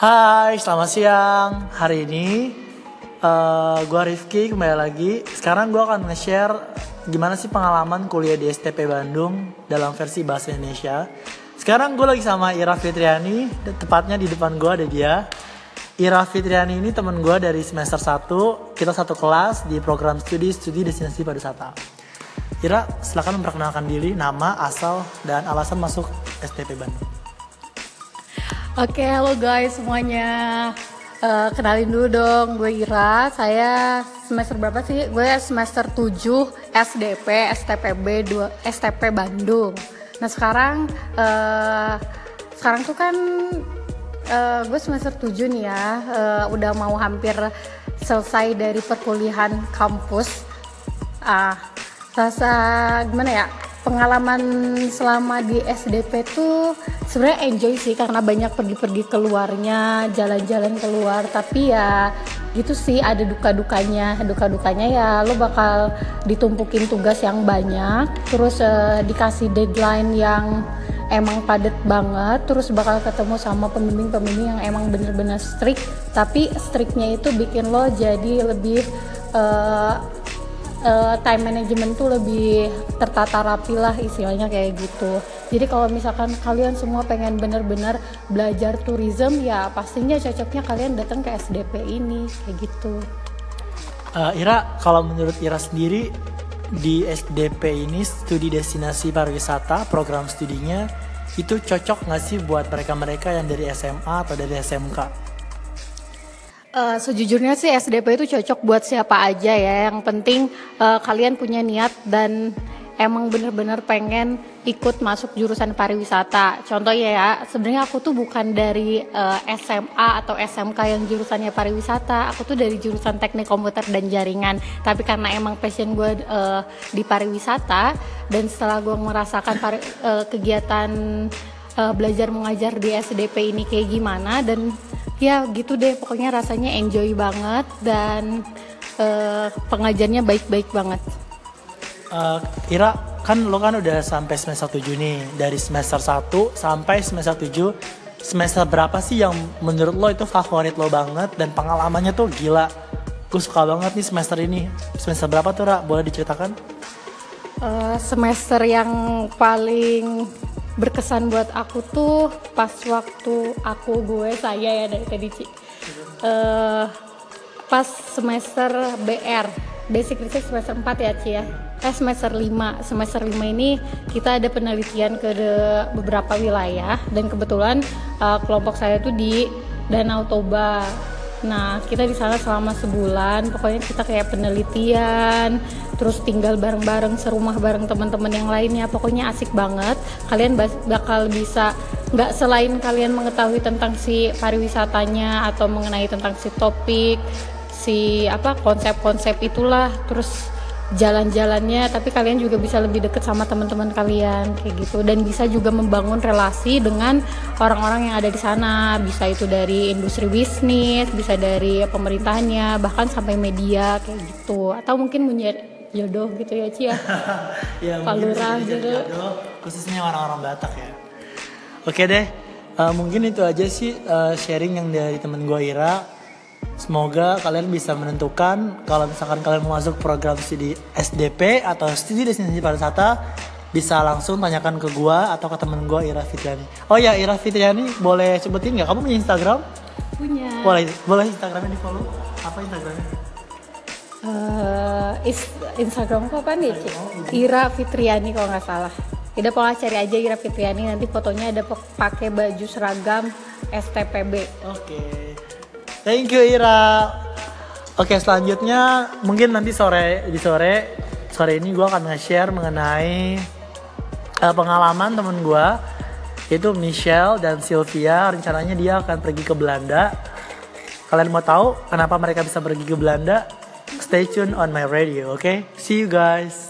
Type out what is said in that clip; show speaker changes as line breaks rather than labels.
Hai, selamat siang. Hari ini uh, gue Rifki kembali lagi. Sekarang gue akan nge-share gimana sih pengalaman kuliah di STP Bandung dalam versi bahasa Indonesia. Sekarang gue lagi sama Ira Fitriani, tepatnya di depan gue ada dia. Ira Fitriani ini temen gue dari semester 1, kita satu kelas di program studi studi destinasi pariwisata. Ira, silakan memperkenalkan diri, nama, asal, dan alasan masuk STP Bandung.
Oke, halo guys semuanya. Uh, kenalin dulu dong, gue Ira. Saya semester berapa sih? Gue semester 7 SDP STPB 2 STP Bandung. Nah, sekarang uh, sekarang tuh kan uh, gue semester 7 nih ya. Uh, udah mau hampir selesai dari perkuliahan kampus. Ah, uh, rasa gimana ya? Pengalaman selama di SDP tuh sebenarnya enjoy sih karena banyak pergi-pergi keluarnya jalan-jalan keluar. Tapi ya gitu sih ada duka-dukanya. Duka-dukanya ya lo bakal ditumpukin tugas yang banyak terus uh, dikasih deadline yang emang padet banget terus bakal ketemu sama pembimbing-pembimbing yang emang bener-bener strict. Tapi strictnya itu bikin lo jadi lebih uh, uh, time management tuh lebih tertata rapi lah istilahnya kayak gitu. Jadi kalau misalkan kalian semua pengen bener-bener belajar tourism ya pastinya cocoknya kalian datang ke SDP ini kayak gitu.
Uh, Ira, kalau menurut Ira sendiri di SDP ini studi destinasi pariwisata program studinya itu cocok nggak sih buat mereka-mereka yang dari SMA atau dari SMK?
Uh, sejujurnya sih SDP itu cocok buat siapa aja ya. Yang penting uh, kalian punya niat dan emang bener-bener pengen ikut masuk jurusan pariwisata. Contohnya ya, sebenarnya aku tuh bukan dari uh, eh, SMA atau SMK yang jurusannya pariwisata. Aku tuh dari jurusan teknik komputer dan jaringan. Tapi karena emang passion gue uh, di pariwisata dan setelah gue merasakan pari, uh, kegiatan uh, belajar mengajar di SDP ini kayak gimana dan ya gitu deh. Pokoknya rasanya enjoy banget dan uh, pengajarnya baik-baik banget.
Uh, Ira kan lo kan udah sampai semester 7 nih. Dari semester 1 sampai semester 7 semester berapa sih yang menurut lo itu favorit lo banget dan pengalamannya tuh gila? Gue suka banget nih semester ini. Semester berapa tuh Ra? Boleh diceritakan?
Uh, semester yang paling berkesan buat aku tuh pas waktu aku gue saya ya dari tadi Ci. Uh, pas semester BR basic research semester 4 ya Ci ya. Eh semester 5 semester 5 ini kita ada penelitian ke beberapa wilayah. Dan kebetulan uh, kelompok saya tuh di Danau Toba Nah, kita di sana selama sebulan, pokoknya kita kayak penelitian, terus tinggal bareng-bareng serumah bareng teman-teman yang lainnya. Pokoknya asik banget. Kalian bakal bisa nggak selain kalian mengetahui tentang si pariwisatanya atau mengenai tentang si topik, si apa konsep-konsep itulah, terus jalan-jalannya tapi kalian juga bisa lebih deket sama teman-teman kalian kayak gitu. Dan bisa juga membangun relasi dengan orang-orang yang ada di sana. Bisa itu dari industri bisnis bisa dari pemerintahnya bahkan sampai media kayak gitu. Atau mungkin punya jodoh gitu ya Cia
ya, palura gitu. jodoh khususnya orang-orang Batak ya. Oke deh uh, mungkin itu aja sih uh, sharing yang dari temen gue Ira Semoga kalian bisa menentukan kalau misalkan kalian mau masuk program studi SDP atau studi destinasi pariwisata bisa langsung tanyakan ke gua atau ke temen gua Ira Fitriani. Oh ya Ira Fitriani boleh sebutin nggak? Kamu punya Instagram?
Punya.
Boleh boleh Instagramnya di follow. Apa Instagramnya?
Uh, is, Instagramku apa nih? Ira Fitriani kalau nggak salah. Tidak pokoknya cari aja Ira Fitriani nanti fotonya ada pakai baju seragam STPB.
Oke. Okay. Thank you Ira. Oke selanjutnya mungkin nanti sore di sore sore ini gue akan nge-share mengenai uh, pengalaman temen gue yaitu Michelle dan Sylvia rencananya dia akan pergi ke Belanda. Kalian mau tahu kenapa mereka bisa pergi ke Belanda? Stay tune on my radio, oke? Okay? See you guys.